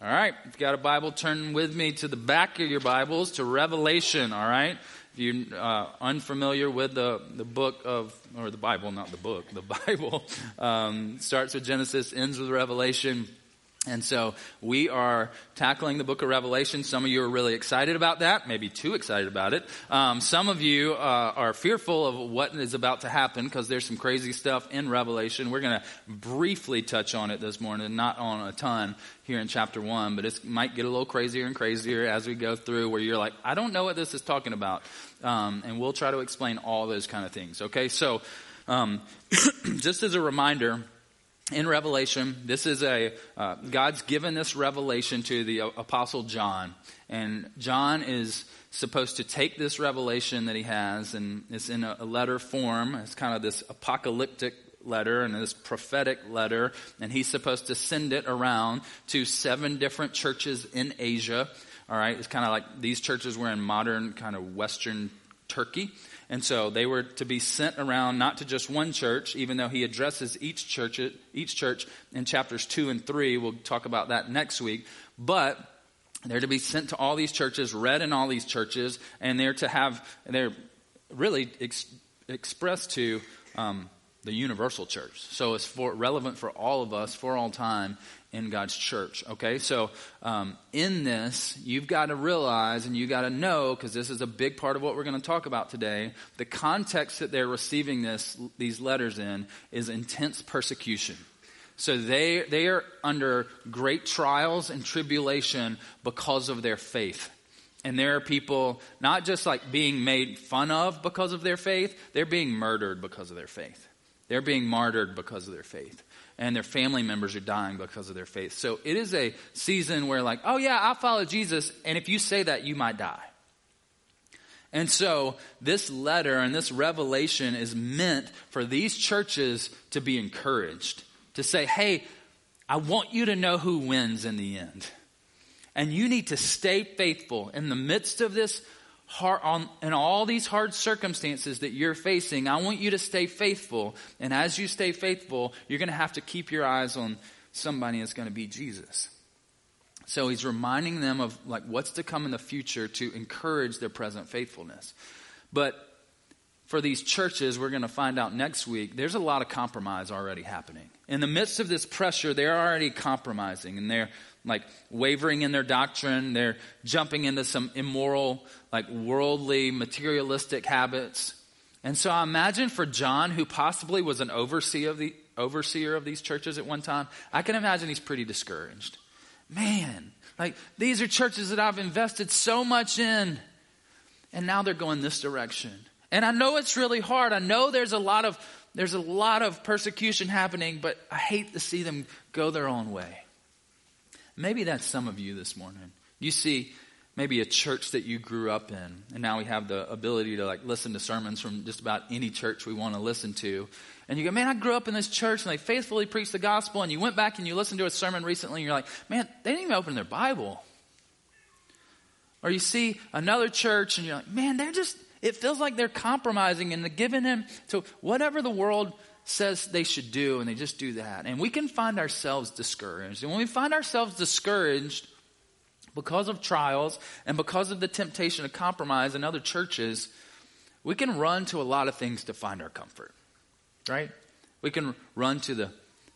All right, if you got a Bible, turn with me to the back of your Bibles to Revelation. All right, if you're uh, unfamiliar with the the book of or the Bible, not the book, the Bible um, starts with Genesis, ends with Revelation. And so we are tackling the book of Revelation. Some of you are really excited about that, maybe too excited about it. Um, some of you uh, are fearful of what is about to happen because there's some crazy stuff in Revelation. We're going to briefly touch on it this morning, not on a ton here in chapter one, but it might get a little crazier and crazier as we go through where you're like, I don't know what this is talking about. Um, and we'll try to explain all those kind of things. Okay, so um, just as a reminder, in Revelation, this is a, uh, God's given this revelation to the Apostle John. And John is supposed to take this revelation that he has, and it's in a letter form. It's kind of this apocalyptic letter and this prophetic letter, and he's supposed to send it around to seven different churches in Asia. All right, it's kind of like these churches were in modern kind of Western Turkey. And so they were to be sent around not to just one church, even though he addresses each church, each church in chapters two and three. We'll talk about that next week. But they're to be sent to all these churches, read in all these churches, and they're to have, they're really ex- expressed to um, the universal church. So it's for, relevant for all of us for all time in God's church. Okay, so um, in this, you've got to realize and you've got to know, because this is a big part of what we're going to talk about today. The context that they're receiving this these letters in is intense persecution. So they they are under great trials and tribulation because of their faith. And there are people not just like being made fun of because of their faith, they're being murdered because of their faith. They're being martyred because of their faith and their family members are dying because of their faith. So it is a season where, like, oh yeah, I follow Jesus, and if you say that, you might die. And so this letter and this revelation is meant for these churches to be encouraged, to say, hey, I want you to know who wins in the end. And you need to stay faithful in the midst of this hard, on, in all these hard circumstances that you're facing, I want you to stay faithful. And as you stay faithful, you're going to have to keep your eyes on somebody that's going to be Jesus. So he's reminding them of like what's to come in the future to encourage their present faithfulness. But for these churches, we're going to find out next week, there's a lot of compromise already happening. In the midst of this pressure, they're already compromising and they're like wavering in their doctrine. They're jumping into some immoral, like worldly, materialistic habits. And so I imagine for John, who possibly was an overseer of the overseer of these churches at one time, I can imagine he's pretty discouraged. Man, like these are churches that I've invested so much in, and now they're going this direction. And I know it's really hard. I know there's a lot of there's a lot of persecution happening, but I hate to see them go their own way. Maybe that's some of you this morning. You see maybe a church that you grew up in, and now we have the ability to like listen to sermons from just about any church we want to listen to. And you go, man, I grew up in this church and they faithfully preached the gospel. And you went back and you listened to a sermon recently and you're like, man, they didn't even open their Bible. Or you see another church and you're like, man, they're just, it feels like they're compromising and they're giving in to whatever the world says they should do, and they just do that. And we can find ourselves discouraged. And when we find ourselves discouraged because of trials and because of the temptation to compromise in other churches, we can run to a lot of things to find our comfort, right? We can run to the,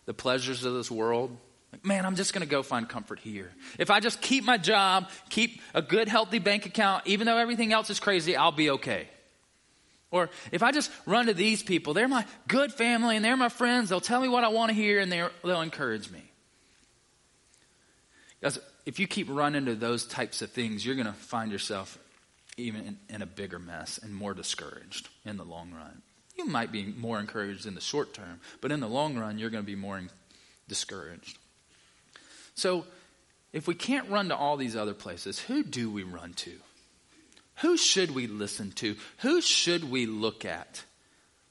the pleasures of this world. Like, man, I'm just going to go find comfort here. If I just keep my job, keep a good, healthy bank account, even though everything else is crazy, I'll be okay. Or if I just run to these people, they're my good family and they're my friends. They'll tell me what I want to hear and they'll encourage me. Because if you keep running to those types of things, you're going to find yourself even in, in, a bigger mess and more discouraged in the long run. You might be more encouraged in the short term, but in the long run, you're going to be more discouraged. So, if we can't run to all these other places, who do we run to? Who should we listen to? Who should we look at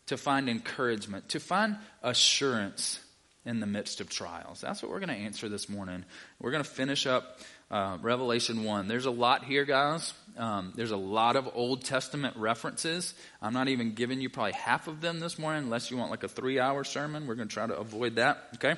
to find encouragement, to find assurance in the midst of trials? That's what we're going to answer this morning. We're going to finish up uh, Revelation 1. There's a lot here, guys. Um, there's a lot of Old Testament references. I'm not even giving you probably half of them this morning unless you want like a three hour sermon. We're going to try to avoid that, okay?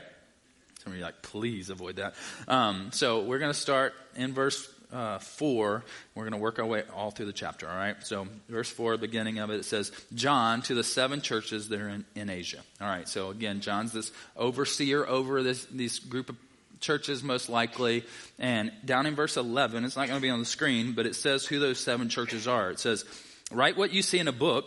Some of you like, please avoid that. Um, so we're going to start in verse uh, 4. We're going to work our way all through the chapter, all right? So, verse 4, beginning of it, it says, John to the seven churches that are in, in Asia. All right, so again, John's this overseer over this, these group of churches, most likely. And down in verse 11, it's not going to be on the screen, but it says who those seven churches are. It says, Write what you see in a book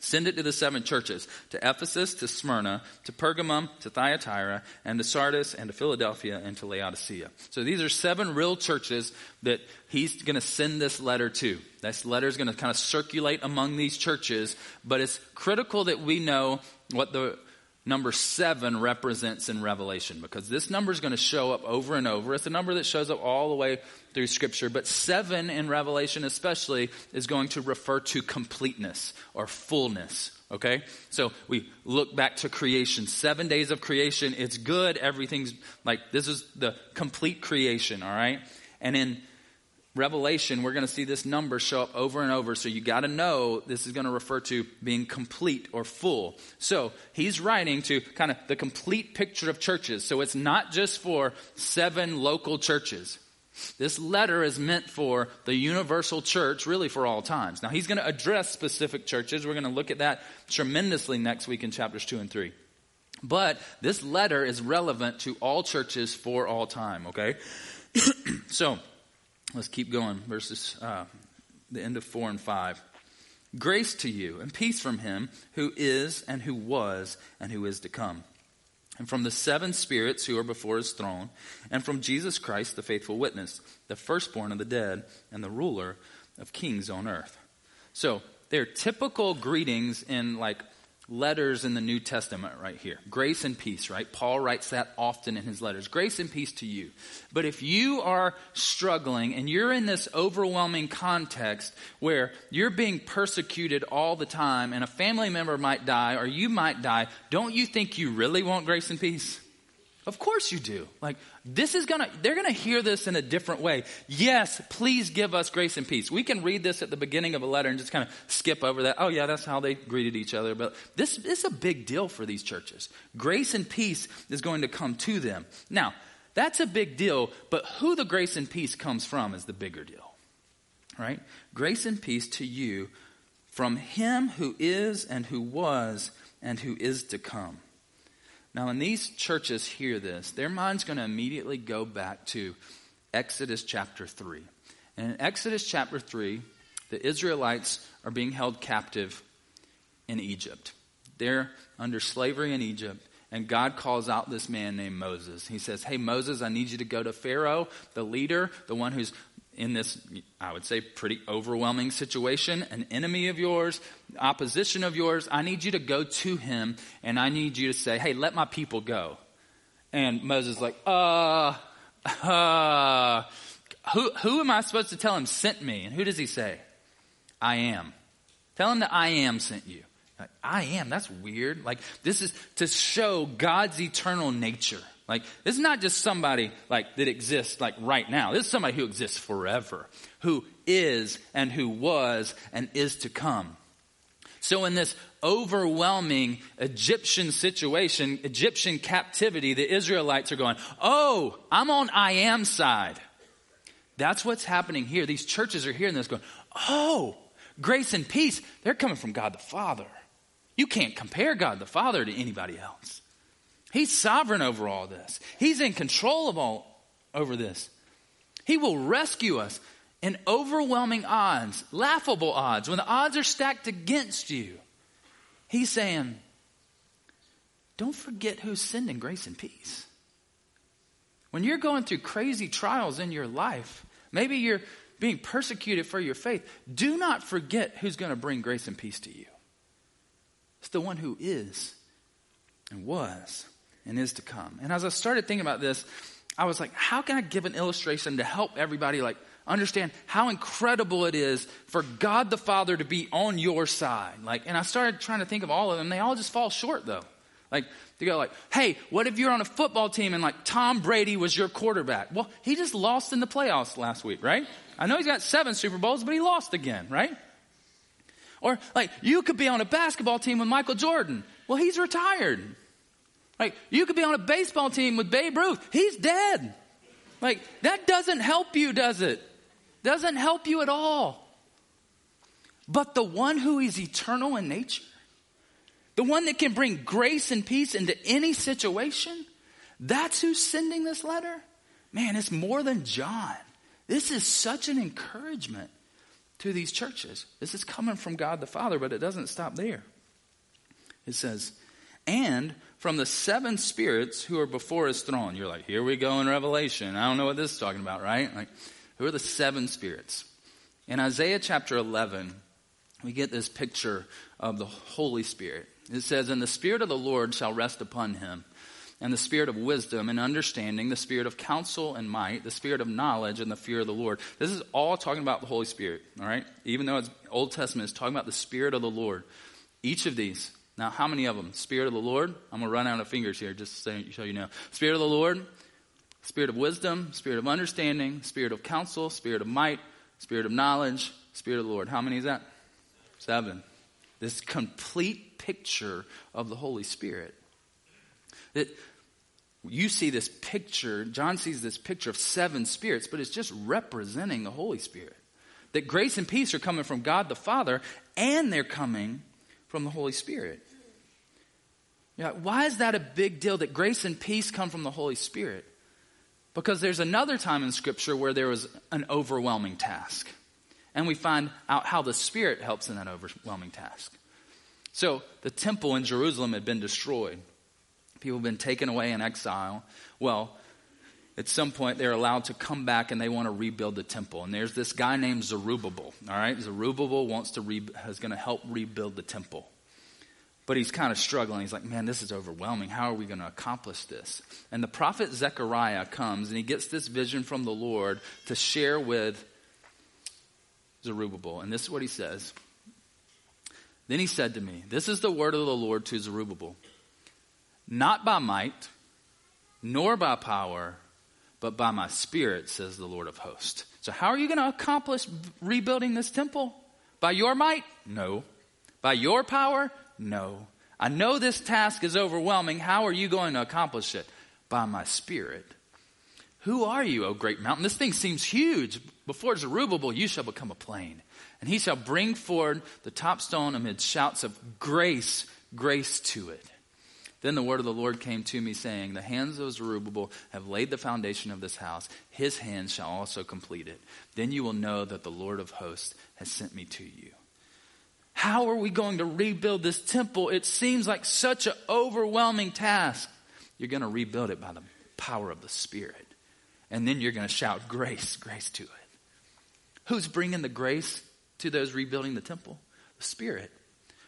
Send it to the seven churches to Ephesus, to Smyrna, to Pergamum, to Thyatira, and to Sardis, and to Philadelphia, and to Laodicea. So these are seven real churches that he's going to send this letter to. This letter is going to kind of circulate among these churches, but it's critical that we know what the number seven represents in Revelation because this number is going to show up over and over. It's a number that shows up all the way through Scripture, but seven in Revelation especially is going to refer to completeness or fullness. Okay? So we look back to creation. Seven days of creation. It's good. Everything's like, this is the complete creation, all right? And in Revelation, we're going to see this number show up over and over. So you got to know this is going to refer to being complete or full. So he's writing to kind of the complete picture of churches. So it's not just for seven local churches. This letter is meant for the universal church, really for all times. Now he's going to address specific churches. We're going to look at that tremendously next week in chapters two and three. But this letter is relevant to all churches for all time, okay? so, Let's keep going. Verses, uh, the end of 4 and 5. Grace to you and peace from him who is and who was and who is to come. And from the seven spirits who are before his throne, and from Jesus Christ, the faithful witness, the firstborn of the dead, and the ruler of kings on earth. So, they're typical greetings in like letters in the New Testament right here. Grace and peace, right? Paul writes that often in his letters. Grace and peace to you. But if you are struggling and you're in this overwhelming context where you're being persecuted all the time and a family member might die or you might die, don't you think you really want grace and peace? Of course you do. Like, this is gonna, they're gonna hear this in a different way. Yes, please give us grace and peace. We can read this at the beginning of a letter and just kind of skip over that. Oh yeah, that's how they greeted each other. But this, is a big deal for these churches. Grace and peace is going to come to them. Now, that's a big deal, but who the grace and peace comes from is the bigger deal. Right? Grace and peace to you from him who is and who was and who is to come. Now, when these churches hear this, their mind's going to immediately go back to Exodus chapter 3. And in Exodus chapter 3, the Israelites are being held captive in Egypt. They're under slavery in Egypt. And God calls out this man named Moses. He says, Hey, Moses, I need you to go to Pharaoh, the leader, the one who's in this, I would say, pretty overwhelming situation, an enemy of yours, opposition of yours, I need you to go to him and I need you to say, hey, let my people go. And Moses like, uh, uh, who, who am I supposed to tell him sent me? And who does he say? I am. Tell him that I am sent you. Like, I am. That's weird. Like, this is to show God's eternal nature. Like, this is not just somebody like that exists like right now. This is somebody who exists forever, who is and who was and is to come. So in this overwhelming Egyptian situation, Egyptian captivity, the Israelites are going, Oh, I'm on I am side. That's what's happening here. These churches are hearing this going, Oh, grace and peace, they're coming from God the Father. You can't compare God the Father to anybody else. He's sovereign over all this. He's in control of all over this. He will rescue us in overwhelming odds, laughable odds, when the odds are stacked against you. He's saying, don't forget who's sending grace and peace. When you're going through crazy trials in your life, maybe you're being persecuted for your faith, do not forget who's going to bring grace and peace to you. It's the one who is and was and is to come. And as I started thinking about this, I was like, how can I give an illustration to help everybody like understand how incredible it is for God the Father to be on your side? Like, and I started trying to think of all of them. They all just fall short though. Like, to go like, hey, what if you're on a football team and like Tom Brady was your quarterback? Well, he just lost in the playoffs last week, right? I know he's got seven Super Bowls, but he lost again, right? Or like, you could be on a basketball team with Michael Jordan. Well, he's retired. Like, you could be on a baseball team with Babe Ruth. He's dead. Like, that doesn't help you, does it? Doesn't help you at all. But the one who is eternal in nature, the one that can bring grace and peace into any situation, that's who's sending this letter. Man, it's more than John. This is such an encouragement to these churches. This is coming from God the Father, but it doesn't stop there. It says, and from the seven spirits who are before his throne. You're like, here we go in Revelation. I don't know what this is talking about, right? Like, who are the seven spirits? In Isaiah chapter 11, we get this picture of the Holy Spirit. It says, And the Spirit of the Lord shall rest upon him, and the Spirit of wisdom and understanding, the Spirit of counsel and might, the Spirit of knowledge and the fear of the Lord. This is all talking about the Holy Spirit, all right? Even though it's Old Testament, it's talking about the Spirit of the Lord. Each of these now, how many of them? Spirit of the Lord. I'm going to run out of fingers here just to show you now. Spirit of the Lord, Spirit of wisdom, Spirit of understanding, Spirit of counsel, Spirit of might, Spirit of knowledge, Spirit of the Lord. How many is that? Seven. This complete picture of the Holy Spirit. That you see this picture, John sees this picture of seven spirits, but it's just representing the Holy Spirit. That grace and peace are coming from God the Father, and they're coming from the Holy Spirit. Yeah, why is that a big deal that grace and peace come from the Holy Spirit? Because there's another time in Scripture where there was an overwhelming task. And we find out how the Spirit helps in that overwhelming task. So the temple in Jerusalem had been destroyed. People had been taken away in exile. Well, at some point they're allowed to come back and they want to rebuild the temple. And there's this guy named Zerubbabel. All right, Zerubbabel wants to re- is going to help rebuild the temple but he's kind of struggling. He's like, man, this is overwhelming. How are we going to accomplish this? And the prophet Zechariah comes and he gets this vision from the Lord to share with Zerubbabel. And this is what he says. Then he said to me, This is the word of the Lord to Zerubbabel. Not by might, nor by power, but by my spirit, says the Lord of hosts. So, how are you going to accomplish rebuilding this temple? By your might? No. By your power? No. I know this task is overwhelming. How are you going to accomplish it? By my spirit. Who are you, O great mountain? This thing seems huge. Before Zerubbabel, you shall become a plain. And he shall bring forward the top stone amid shouts of grace, grace to it. Then the word of the Lord came to me, saying, The hands of Zerubbabel have laid the foundation of this house. His hands shall also complete it. Then you will know that the Lord of hosts has sent me to you. How are we going to rebuild this temple? It seems like such an overwhelming task. You're going to rebuild it by the power of the Spirit. And then you're going to shout grace, grace to it. Who's bringing the grace to those rebuilding the temple? The Spirit.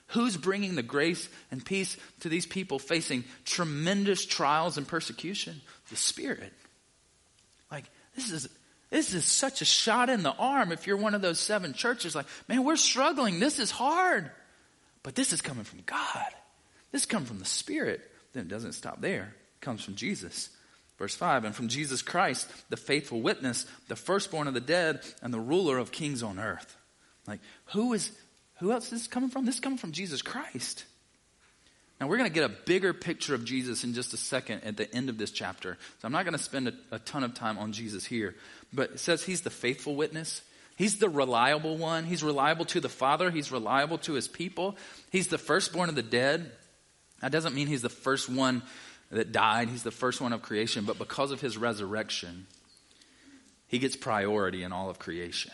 Who's bringing the grace and peace to these people facing tremendous trials and persecution? The Spirit. Like, this is this is such a shot in the arm if you're one of those seven churches. Like, man, we're struggling. This is hard. But this is coming from God. This comes from the Spirit. Then it doesn't stop there. It comes from Jesus. Verse 5 And from Jesus Christ, the faithful witness, the firstborn of the dead, and the ruler of kings on earth. Like, who is, who else is this coming from? This is coming from Jesus Christ. Now, we're going to get a bigger picture of Jesus in just a second at the end of this chapter. So I'm not going to spend a, a, ton of time on Jesus here. But it says he's the faithful witness. He's the reliable one. He's reliable to the Father. He's reliable to his people. He's the firstborn of the dead. That doesn't mean he's the first one that died. He's the first one of creation. But because of his resurrection, he gets priority in all of creation.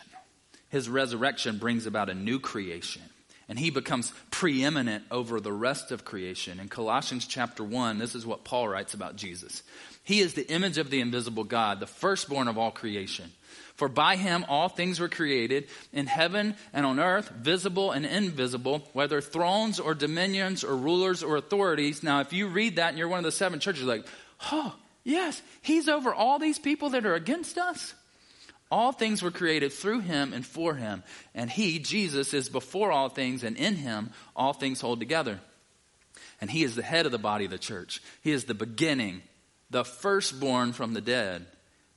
His resurrection brings about a new creation and he becomes preeminent over the rest of creation. In Colossians chapter 1, this is what Paul writes about Jesus. He is the image of the invisible God, the firstborn of all creation. For by him all things were created in heaven and on earth, visible and invisible, whether thrones or dominions or rulers or authorities. Now, if you read that and you're one of the seven churches, like, oh, yes, he's over all these people that are against us. All things were created through him and for him. And he, Jesus, is before all things, and in him all things hold together. And he is the head of the body of the church. He is the beginning, the firstborn from the dead,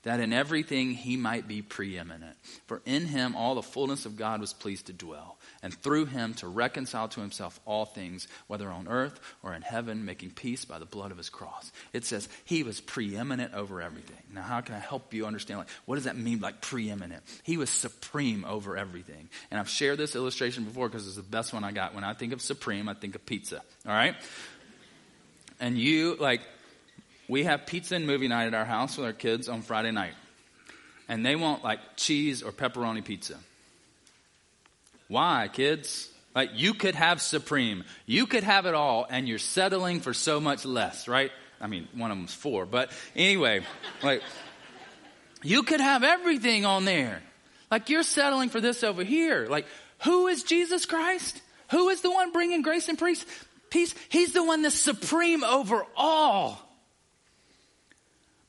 that in everything he might be preeminent. For in him all the fullness of God was pleased to dwell, and through him to reconcile to himself all things, whether on earth or in heaven, making peace by the blood of his cross. It says he was preeminent over everything. Now, how can I help you understand? Like, what does that mean, like preeminent? He was supreme over everything. And I've shared this illustration before because it's the best one I got. When I think of supreme, I think of pizza. All right? And you, like, we have pizza and movie night at our house with our kids on Friday night. And they want like cheese or pepperoni pizza. Why, kids? Like you could have supreme. You could have it all and you're settling for so much less, right? I mean, one of them's four, but anyway, like you could have everything on there. Like you're settling for this over here. Like who is Jesus Christ? Who is the one bringing grace and peace? Peace. He's the one that's supreme over all.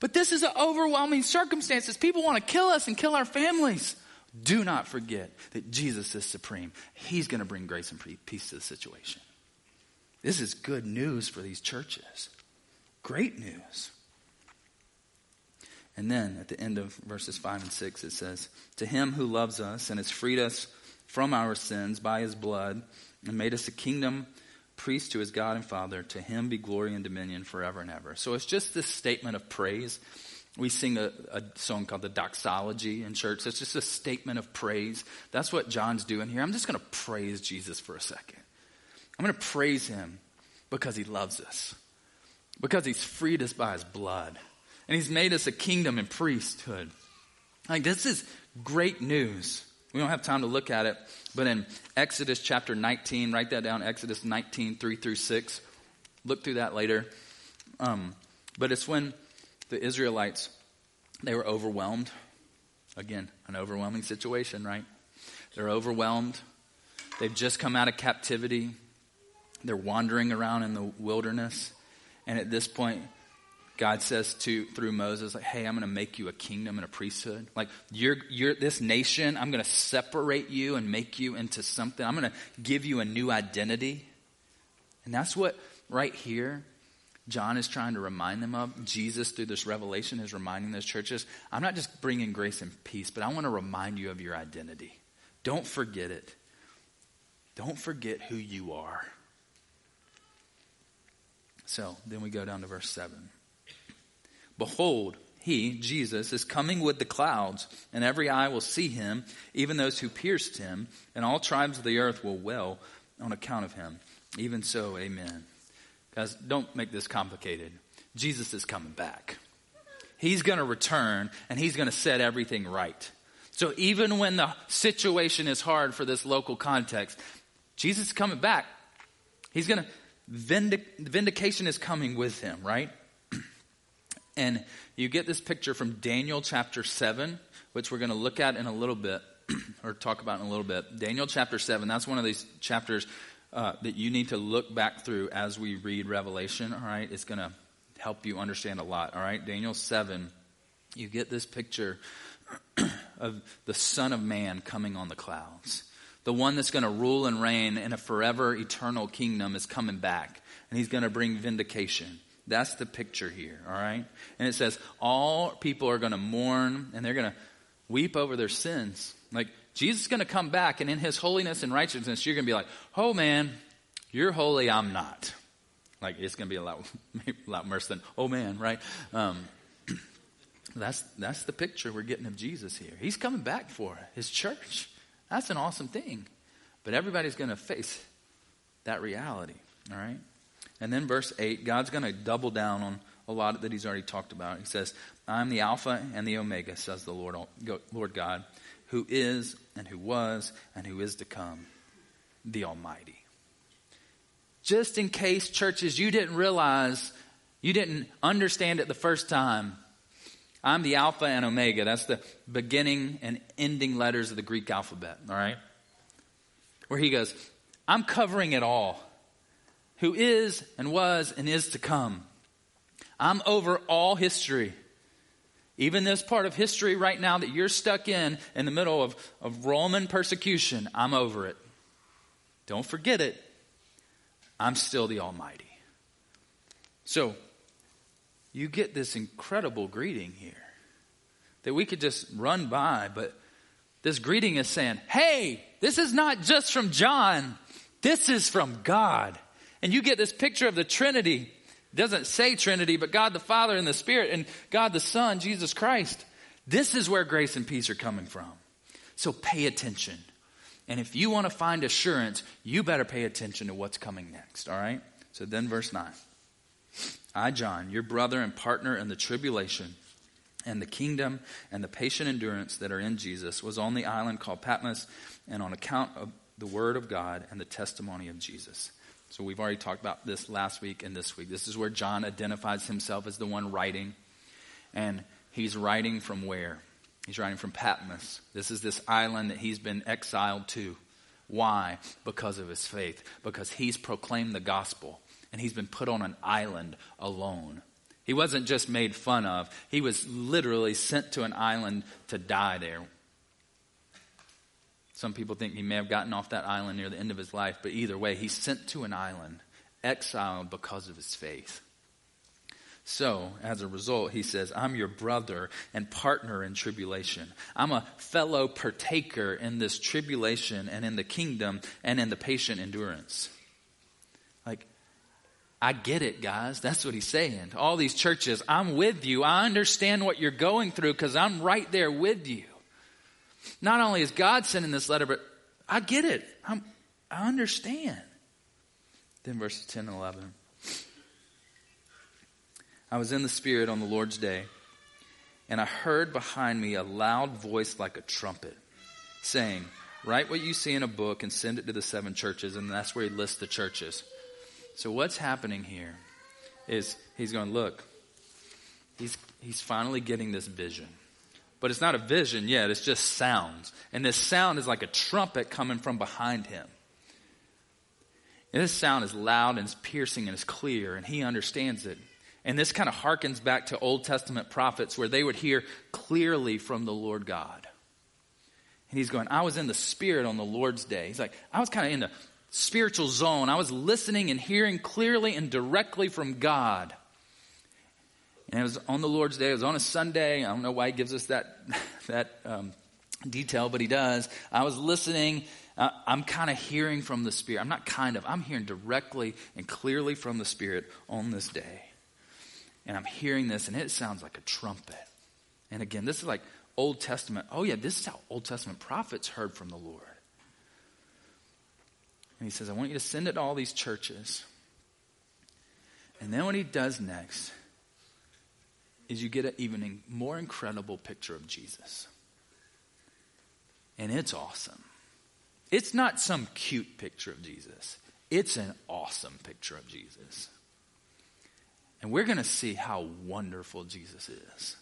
But this is an overwhelming circumstances. People want to kill us and kill our families. Do not forget that Jesus is supreme. He's going to bring grace and peace to the situation. This is good news for these churches. Great news. And then at the end of verses 5 and 6, it says, To him who loves us and has freed us from our sins by his blood and made us a kingdom priest to his God and Father. To him be glory and dominion forever and ever. So it's just this statement of praise. We sing a, a, song called the doxology in church. It's just a statement of praise. That's what John's doing here. I'm just going to praise Jesus for a second. I'm going to praise him because he loves us, because he's freed us by his blood, and he's made us a kingdom and priesthood. Like, this is great news. We don't have time to look at it, but in Exodus chapter 19, write that down Exodus 19, 3 through 6. Look through that later. Um, but it's when the Israelites, they were overwhelmed. Again, an overwhelming situation, right? They're overwhelmed. They've just come out of captivity. They're wandering around in the wilderness. And at this point, God says to through Moses, like, "Hey, I'm going to make you a kingdom and a priesthood. Like you're you're this nation. I'm going to separate you and make you into something. I'm going to give you a new identity." And that's what right here John is trying to remind them of. Jesus through this revelation is reminding those churches, "I'm not just bringing grace and peace, but I want to remind you of your identity. Don't forget it. Don't forget who you are." So then we go down to verse 7. Behold, he, Jesus, is coming with the clouds, and every eye will see him, even those who pierced him, and all tribes of the earth will wail on account of him. Even so, amen. Guys, don't make this complicated. Jesus is coming back. He's going to return, and he's going to set everything right. So even when the situation is hard for this local context, Jesus is coming back. He's going to, vindic- vindication is coming with him, right? And you get this picture from Daniel chapter 7, which we're going to look at in a little bit, or talk about in a little bit. Daniel chapter 7, that's one of these chapters uh, that you need to look back through as we read Revelation, all right? It's going to help you understand a lot, all right? Daniel 7, you get this picture of the Son of Man coming on the clouds. The one that's going to rule and reign in a forever eternal kingdom is coming back, and he's going to bring vindication. That's the picture here, all right? And it says, all people are going to mourn and they're going to weep over their sins. Like, Jesus is going to come back, and in his holiness and righteousness, you're going to be like, oh man, you're holy, I'm not. Like, it's going to be a lot, a lot worse than, oh man, right? Um, that's, that's the picture we're getting of Jesus here. He's coming back for his church. That's an awesome thing. But everybody's going to face that reality, all right? And then verse 8, God's going to double down on a lot that he's already talked about. He says, I'm the Alpha and the Omega, says the Lord, Lord God, who is and who was and who is to come, the Almighty. Just in case, churches, you didn't realize, you didn't understand it the first time, I'm the Alpha and Omega. That's the beginning and ending letters of the Greek alphabet, all right? Where he goes, I'm covering it all who is and was and is to come. I'm over all history. Even this part of history right now that you're stuck in, in the middle of, of Roman persecution, I'm over it. Don't forget it. I'm still the Almighty. So, you get this incredible greeting here. that we could just run by, but this greeting is saying, hey, this is not just from John. This is from God. And you get this picture of the Trinity. It doesn't say Trinity, but God the Father and the Spirit and God the Son, Jesus Christ. This is where grace and peace are coming from. So pay attention. And if you want to find assurance, you better pay attention to what's coming next, all right? So then, verse 9 I, John, your brother and partner in the tribulation and the kingdom and the patient endurance that are in Jesus, was on the island called Patmos, and on account of the word of God and the testimony of Jesus. So we've already talked about this last week and this week. This is where John identifies himself as the one writing. And he's writing from where? He's writing from Patmos. This is this island that he's been exiled to. Why? Because of his faith. Because he's proclaimed the gospel and he's been put on an island alone. He wasn't just made fun of, he was literally sent to an island to die there. Some people think he may have gotten off that island near the end of his life, but either way, he's sent to an island, exiled because of his faith. So, as a result, he says, I'm your brother and partner in tribulation. I'm a fellow partaker in this tribulation and in the kingdom and in the patient endurance. Like, I get it, guys. That's what he's saying. All these churches, I'm with you. I understand what you're going through because I'm right there with you. Not only is God sending this letter, but I get it. I'm, I understand. Then verses 10 and 11. I was in the Spirit on the Lord's day, and I heard behind me a loud voice like a trumpet saying, Write what you see in a book and send it to the seven churches. And that's where he lists the churches. So what's happening here is he's going, look, he's, he's finally getting this vision. But it's not a vision yet, it's just sounds. And this sound is like a trumpet coming from behind him. And this sound is loud and it's piercing and it's clear, and he understands it. And this kind of harkens back to Old Testament prophets where they would hear clearly from the Lord God. And he's going, I was in the Spirit on the Lord's day. He's like, I was kind of in the spiritual zone. I was listening and hearing clearly and directly from God. And it was on the Lord's Day. It was on a Sunday. I don't know why he gives us that, that um, detail, but he does. I was listening. Uh, I'm kind of hearing from the Spirit. I'm not kind of, I'm hearing directly and clearly from the Spirit on this day. And I'm hearing this, and it sounds like a trumpet. And again, this is like Old Testament. Oh, yeah, this is how Old Testament prophets heard from the Lord. And he says, I want you to send it to all these churches. And then what he does next is you get an even more incredible picture of Jesus. And it's awesome. It's not some cute picture of Jesus, it's an awesome picture of Jesus. And we're going to see how wonderful Jesus is.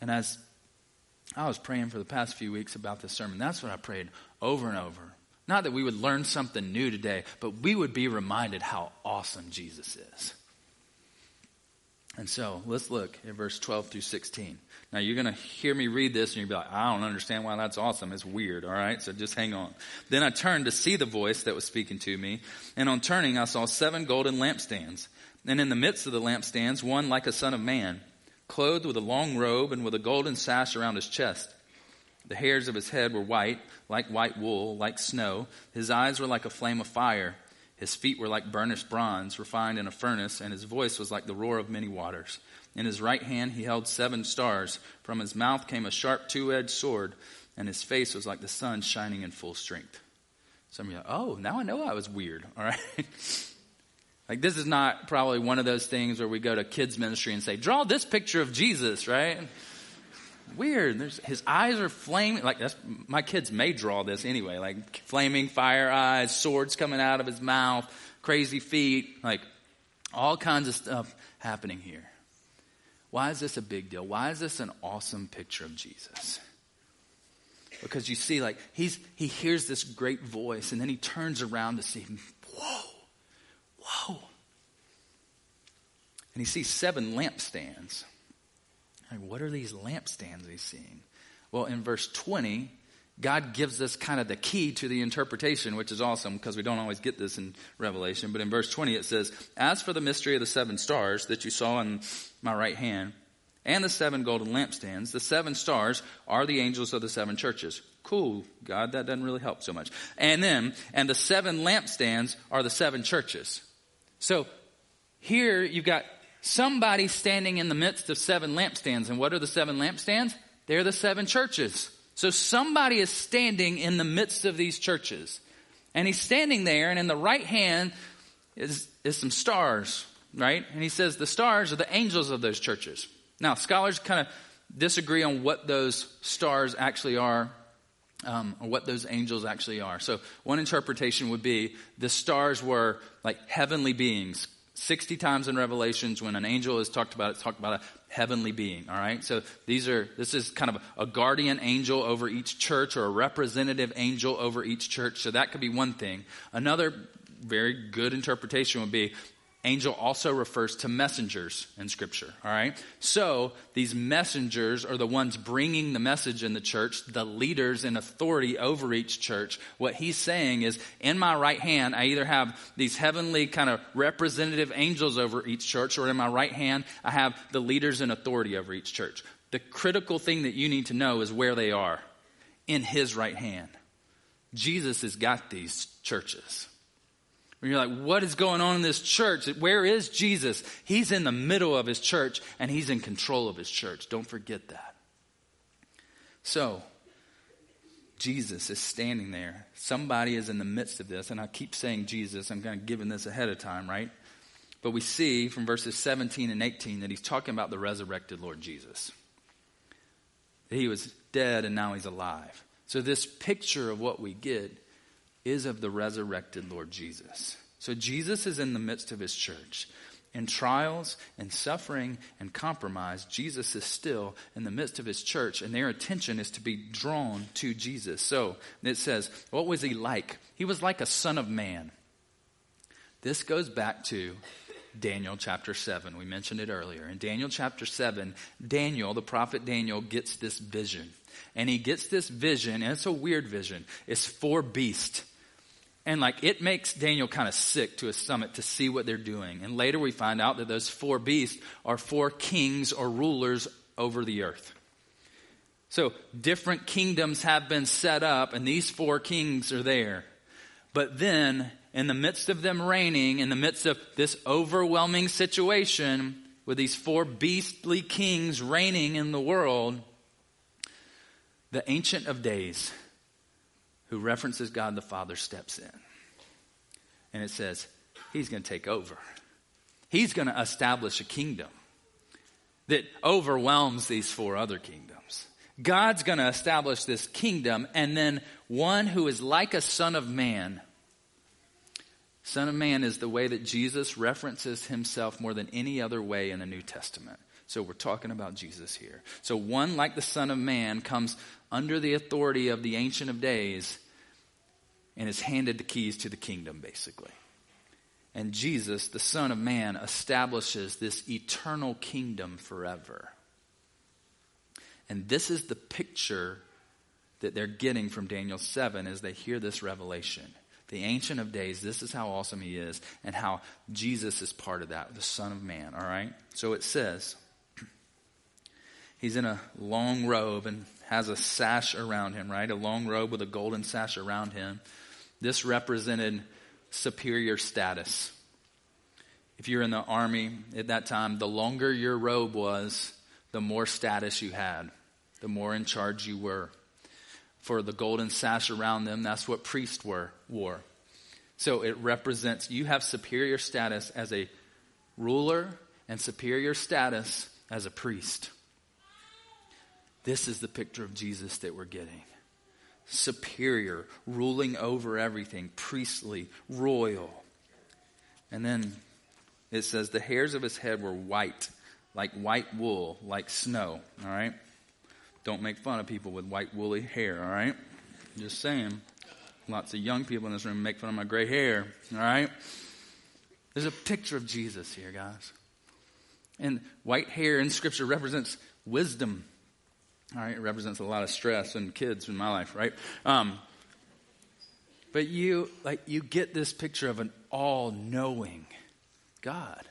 And as I was praying for the past few weeks about this sermon, that's what I prayed over and over. Not that we would learn something new today, but we would be reminded how awesome Jesus is. And so let's look at verse 12 through 16. Now you're going to hear me read this and you'll be like, I don't understand why that's awesome. It's weird. All right. So just hang on. Then I turned to see the voice that was speaking to me. And on turning, I saw seven golden lampstands. And in the midst of the lampstands, one like a son of man, clothed with a long robe and with a golden sash around his chest. The hairs of his head were white, like white wool, like snow. His eyes were like a flame of fire. His feet were like burnished bronze, refined in a furnace, and his voice was like the roar of many waters. In his right hand he held seven stars. From his mouth came a sharp two edged sword, and his face was like the sun shining in full strength. Some of you are like, oh, now I know I was weird, all right? like, this is not probably one of those things where we go to kids' ministry and say, draw this picture of Jesus, right? Weird. There's, his eyes are flaming. Like that's my kids may draw this anyway. Like flaming fire eyes, swords coming out of his mouth, crazy feet, like all kinds of stuff happening here. Why is this a big deal? Why is this an awesome picture of Jesus? Because you see, like he's he hears this great voice, and then he turns around to see, whoa, whoa, and he sees seven lampstands. What are these lampstands he's seeing? Well, in verse 20, God gives us kind of the key to the interpretation, which is awesome because we don't always get this in Revelation. But in verse 20, it says, As for the mystery of the seven stars that you saw in my right hand, and the seven golden lampstands. The seven stars are the angels of the seven churches. Cool, God, that doesn't really help so much. And then, and the seven lampstands are the seven churches. So here you've got somebody standing in the midst of seven lampstands. And what are the seven lampstands? They're the seven churches. So somebody is standing in the midst of these churches. And he's standing there, and in the right hand is, is some stars, right? And he says the stars are the angels of those churches. Now, scholars kind of disagree on what those stars actually are um, or what those angels actually are. So, one interpretation would be the stars were like heavenly beings. 60 times in Revelations, when an angel is talked about, it's talked about a heavenly being. All right. So these are, this is kind of a guardian angel over each church or a representative angel over each church. So that could be one thing. Another very good interpretation would be angel also refers to messengers in scripture all right? So these messengers are the ones bringing the message in the church the leaders in authority over each church. What he's saying is in my right hand i either have these heavenly kind of representative angels over each church or in my right hand i have the leaders in authority over each church. The critical thing that you need to know is where they are in his right hand. Jesus has got these churches when you're like, what is going on in this church? Where is Jesus? He's in the middle of his church and he's in control of his church. Don't forget that. So, Jesus is standing there. Somebody is in the midst of this. And I keep saying Jesus. I'm kind of giving this ahead of time, right? But we see from verses 17 and 18 that he's talking about the resurrected Lord Jesus. He was dead and now he's alive. So, this picture of what we get is of the resurrected Lord Jesus. So Jesus is in the midst of his church. In trials and suffering and compromise, Jesus is still in the midst of his church, and their attention is to be drawn to Jesus. So it says, What was he like? He was like a son of man. This goes back to Daniel chapter 7. We mentioned it earlier. In Daniel chapter 7, Daniel, the prophet Daniel, gets this vision. And he gets this vision, and it's a weird vision. It's four beasts and like it makes Daniel kind of sick to his stomach to see what they're doing. And later we find out that those four beasts are four kings or rulers over the earth. So different kingdoms have been set up, and these four kings are there. But then, in the midst of them reigning, in the midst of this overwhelming situation, with these four beastly kings reigning in the world, the Ancient of Days, who references God the Father, steps in. And it says, He's going to take over. He's going to establish a kingdom that overwhelms these four other kingdoms. God's going to establish this kingdom, and then one who is like a son of man. Son of man is the way that Jesus references himself more than any other way in the New Testament. So we're talking about Jesus here. So one like the Son of Man comes under the authority of the Ancient of Days and is handed the keys to the kingdom, basically. And Jesus, the Son of Man, establishes this eternal kingdom forever. And this is the picture that they're getting from Daniel 7 as they hear this revelation. The Ancient of Days, this is how awesome he is, and how Jesus is part of that, the Son of Man, all right? So it says, he's in a long robe and has a sash around him, right? A long robe with a golden sash around him. This represented superior status. If you're in the army at that time, the longer your robe was, the more status you had, the more in charge you were. For the golden sash around them, that's what priests were, wore. So it represents you have superior status as a ruler and superior status as a priest. This is the picture of Jesus that we're getting. Superior, ruling over everything, priestly, royal. And then it says, the hairs of his head were white, like white wool, like snow. All right? Don't make fun of people with white woolly hair, all right? Just saying. Lots of young people in this room make fun of my gray hair, all right? There's a picture of Jesus here, guys. And white hair in Scripture represents wisdom all right, it represents a lot of stress and kids in my life, right? Um, but you like you get this picture of an all-knowing God.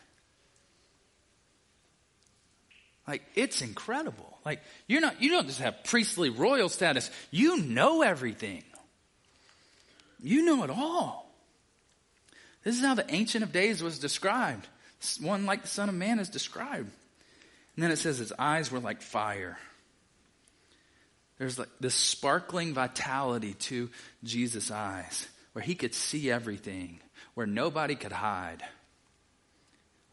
Like, it's incredible. Like, you're not, you don't just have priestly royal status. You know everything. You know it all. This is how the Ancient of Days was described. One like the Son of Man is described. And then it says his eyes were like fire. There's like this sparkling vitality to Jesus' eyes where he could see everything, where nobody could hide.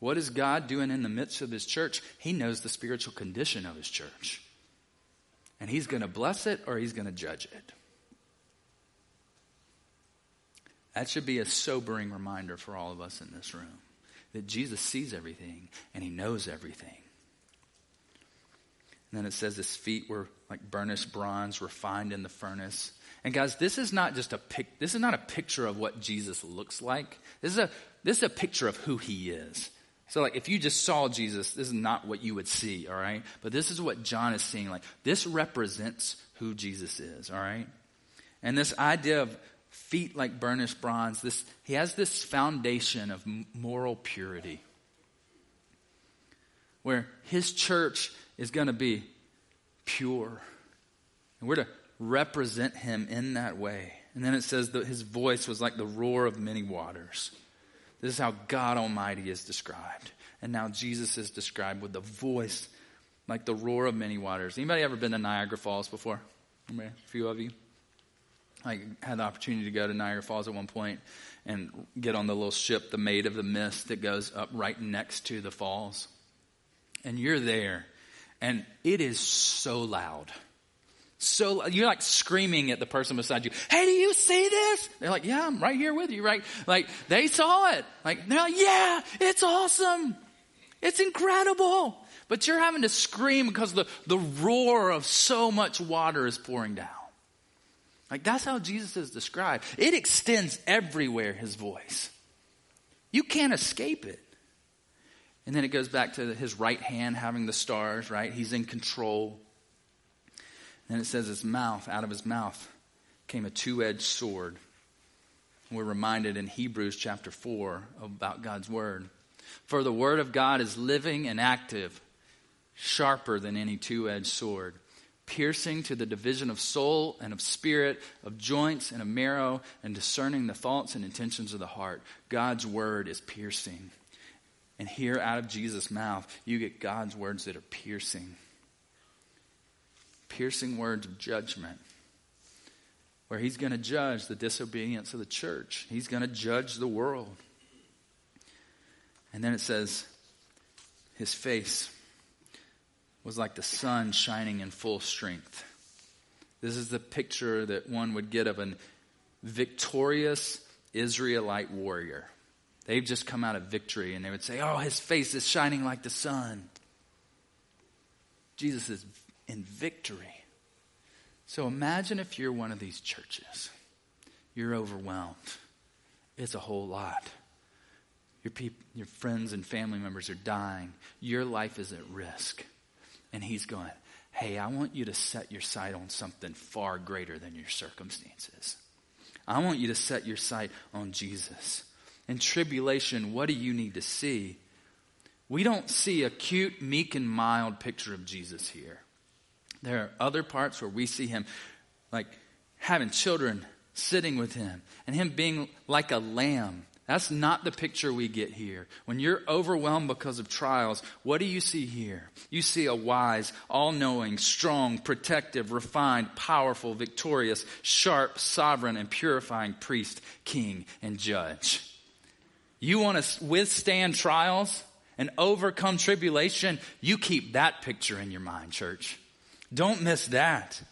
What is God doing in the midst of his church? He knows the spiritual condition of his church. And he's going to bless it or he's going to judge it. That should be a sobering reminder for all of us in this room that Jesus sees everything and he knows everything. And then it says his feet were like burnished bronze refined in the furnace. And guys, this is not just a pic, this is not a picture of what Jesus looks like. This is a this is a picture of who he is. So like if you just saw Jesus, this is not what you would see, all right? But this is what John is seeing like this represents who Jesus is, all right? And this idea of feet like burnished bronze, this he has this foundation of moral purity. Where his church is going to be pure. And we're to represent him in that way. And then it says that his voice was like the roar of many waters. This is how God Almighty is described. And now Jesus is described with the voice like the roar of many waters. Anybody ever been to Niagara Falls before? A few of you. I had the opportunity to go to Niagara Falls at one point and get on the little ship, the Maid of the Mist, that goes up right next to the falls. And you're there, and it is so loud. So you're like screaming at the person beside you, Hey, do you see this? They're like, Yeah, I'm right here with you, right? Like they saw it. Like they're like, Yeah, it's awesome. It's incredible. But you're having to scream because the, the roar of so much water is pouring down. Like that's how Jesus is described. It extends everywhere, his voice. You can't escape it. And then it goes back to his right hand having the stars, right? He's in control. And it says his mouth, out of his mouth came a two edged sword. We're reminded in Hebrews chapter 4 about God's word. For the word of God is living and active, sharper than any two edged sword, piercing to the division of soul and of spirit, of joints and of marrow, and discerning the thoughts and intentions of the heart. God's word is piercing and here out of Jesus' mouth, you get God's words that are piercing. Piercing words of judgment. Where he's going to judge the disobedience of the church, he's going to judge the world. And then it says, his face was like the sun shining in full strength. This is the picture that one would get of a victorious Israelite warrior. They've just come out of victory and they would say, Oh, his face is shining like the sun. Jesus is in victory. So imagine if you're one of these churches. You're overwhelmed. It's a whole lot. Your, peop- your friends and family members are dying. Your life is at risk. And he's going, Hey, I want you to set your sight on something far greater than your circumstances. I want you to set your sight on Jesus in tribulation, what do you need to see? We don't see a cute, meek, and mild picture of Jesus here. There are other parts where we see him like having children sitting with him and him being like a lamb. That's not the picture we get here. When you're overwhelmed because of trials, what do you see here? You see a wise, all knowing, strong, protective, refined, powerful, victorious, sharp, sovereign, and purifying priest, king, and judge. You want to withstand trials and overcome tribulation? You keep that picture in your mind, church. Don't miss that.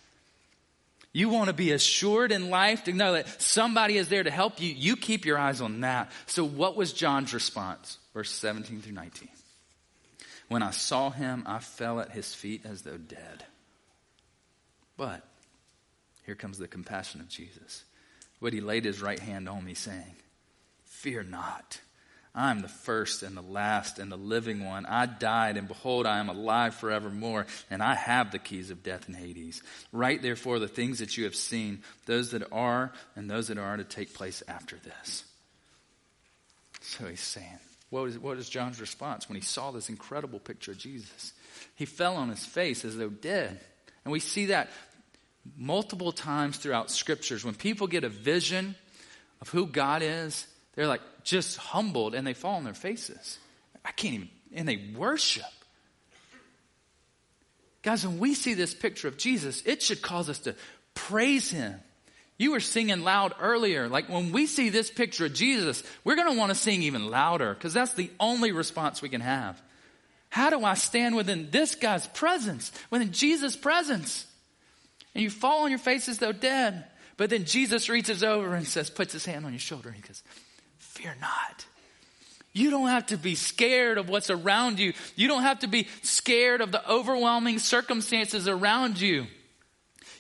You want to be assured in life to know that somebody is there to help you. You keep your eyes on that. So, what was John's response? Verse 17 through 19. When I saw him, I fell at his feet as though dead. But, here comes the compassion of Jesus. But he laid his right hand on me, saying, Fear not. I am the first and the last and the living one. I died, and behold, I am alive forevermore, and I have the keys of death and Hades. Write therefore the things that you have seen, those that are, and those that are to take place after this. So he's saying, what is, what is John's response when he saw this incredible picture of Jesus? He fell on his face as though dead. And we see that multiple times throughout scriptures. When people get a vision of who God is, they're like just humbled and they fall on their faces. I can't even, and they worship. Guys, when we see this picture of Jesus, it should cause us to praise him. You were singing loud earlier. Like when we see this picture of Jesus, we're going to want to sing even louder because that's the only response we can have. How do I stand within this guy's presence, within Jesus' presence? And you fall on your face as though dead. But then Jesus reaches over and says, puts his hand on your shoulder and he goes, Fear not. You don't have to be scared of what's around you. You don't have to be scared of the overwhelming circumstances around you.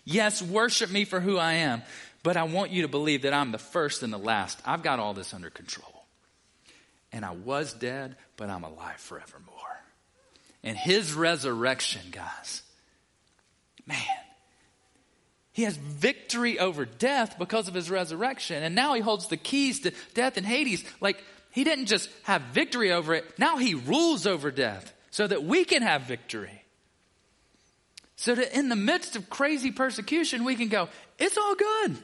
Yes, worship me for who I am, but I want you to believe that I'm the first and the last. I've got all this under control. And I was dead, but I'm alive forevermore. And his resurrection, guys, man, he has victory over death because of his resurrection. And now he holds the keys to death and Hades. Like, he didn't just have victory over it, now he rules over death so that we can have victory. So that in the midst of crazy persecution, we can go, it's all good.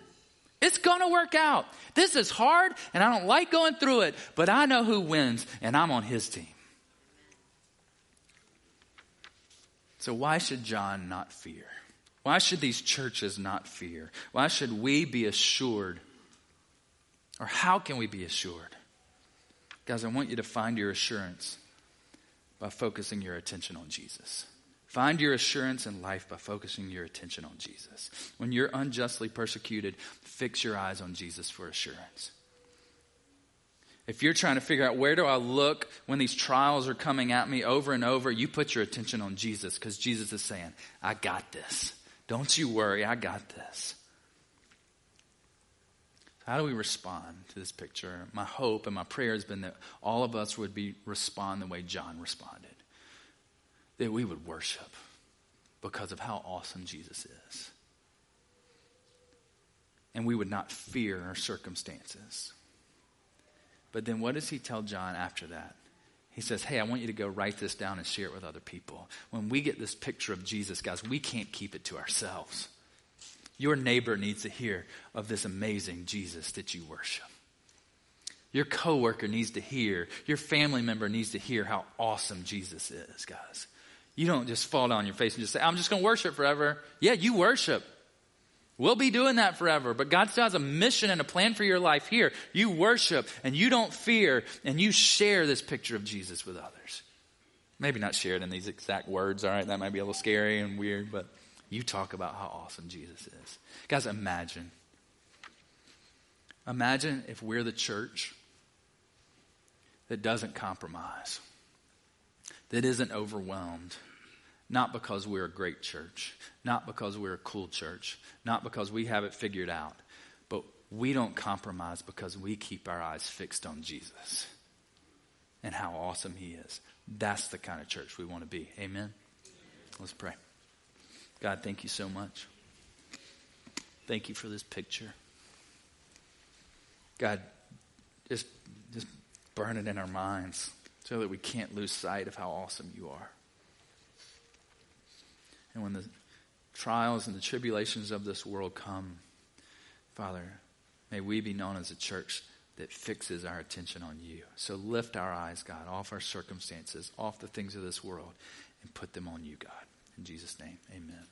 It's going to work out. This is hard and I don't like going through it, but I know who wins and I'm on his team. So why should John not fear? Why should these churches not fear? Why should we be assured? Or how can we be assured? Guys, I want you to find your assurance by focusing your attention on Jesus. Find your assurance in life by focusing your attention on Jesus. When you're unjustly persecuted, fix your eyes on Jesus for assurance. If you're trying to figure out where do I look when these trials are coming at me over and over, you put your attention on Jesus because Jesus is saying, I got this. Don't you worry, I got this. How do we respond to this picture? My hope and my prayer has been that all of us would be respond the way John responded. That we would worship because of how awesome Jesus is. And we would not fear our circumstances. But then what does he tell John after that? He says, Hey, I want you to go write this down and share it with other people. When we get this picture of Jesus, guys, we can't keep it to ourselves. Your neighbor needs to hear of this amazing Jesus that you worship. Your coworker needs to hear, your family member needs to hear how awesome Jesus is, guys. You don't just fall down on your face and just say, I'm just going to worship forever. Yeah, you worship. We'll be doing that forever, but God still has a mission and a plan for your life here. You worship and you don't fear and you share this picture of Jesus with others. Maybe not share it in these exact words, all right? That might be a little scary and weird, but you talk about how awesome Jesus is. Guys, imagine. Imagine if we're the church that doesn't compromise, that isn't overwhelmed not because we're a great church, not because we're a cool church, not because we have it figured out, but we don't compromise because we keep our eyes fixed on Jesus and how awesome He is. That's the kind of church we want to be. Amen? Let's pray. God, thank you so much. Thank you for this picture. God, just, just burn it in our minds so that we can't lose sight of how awesome you are. And when the trials and the tribulations of this world come, Father, may we be known as a church that fixes our attention on you. So lift our eyes, God, off our circumstances, off the things of this world, and put them on you, God. In Jesus' name, amen.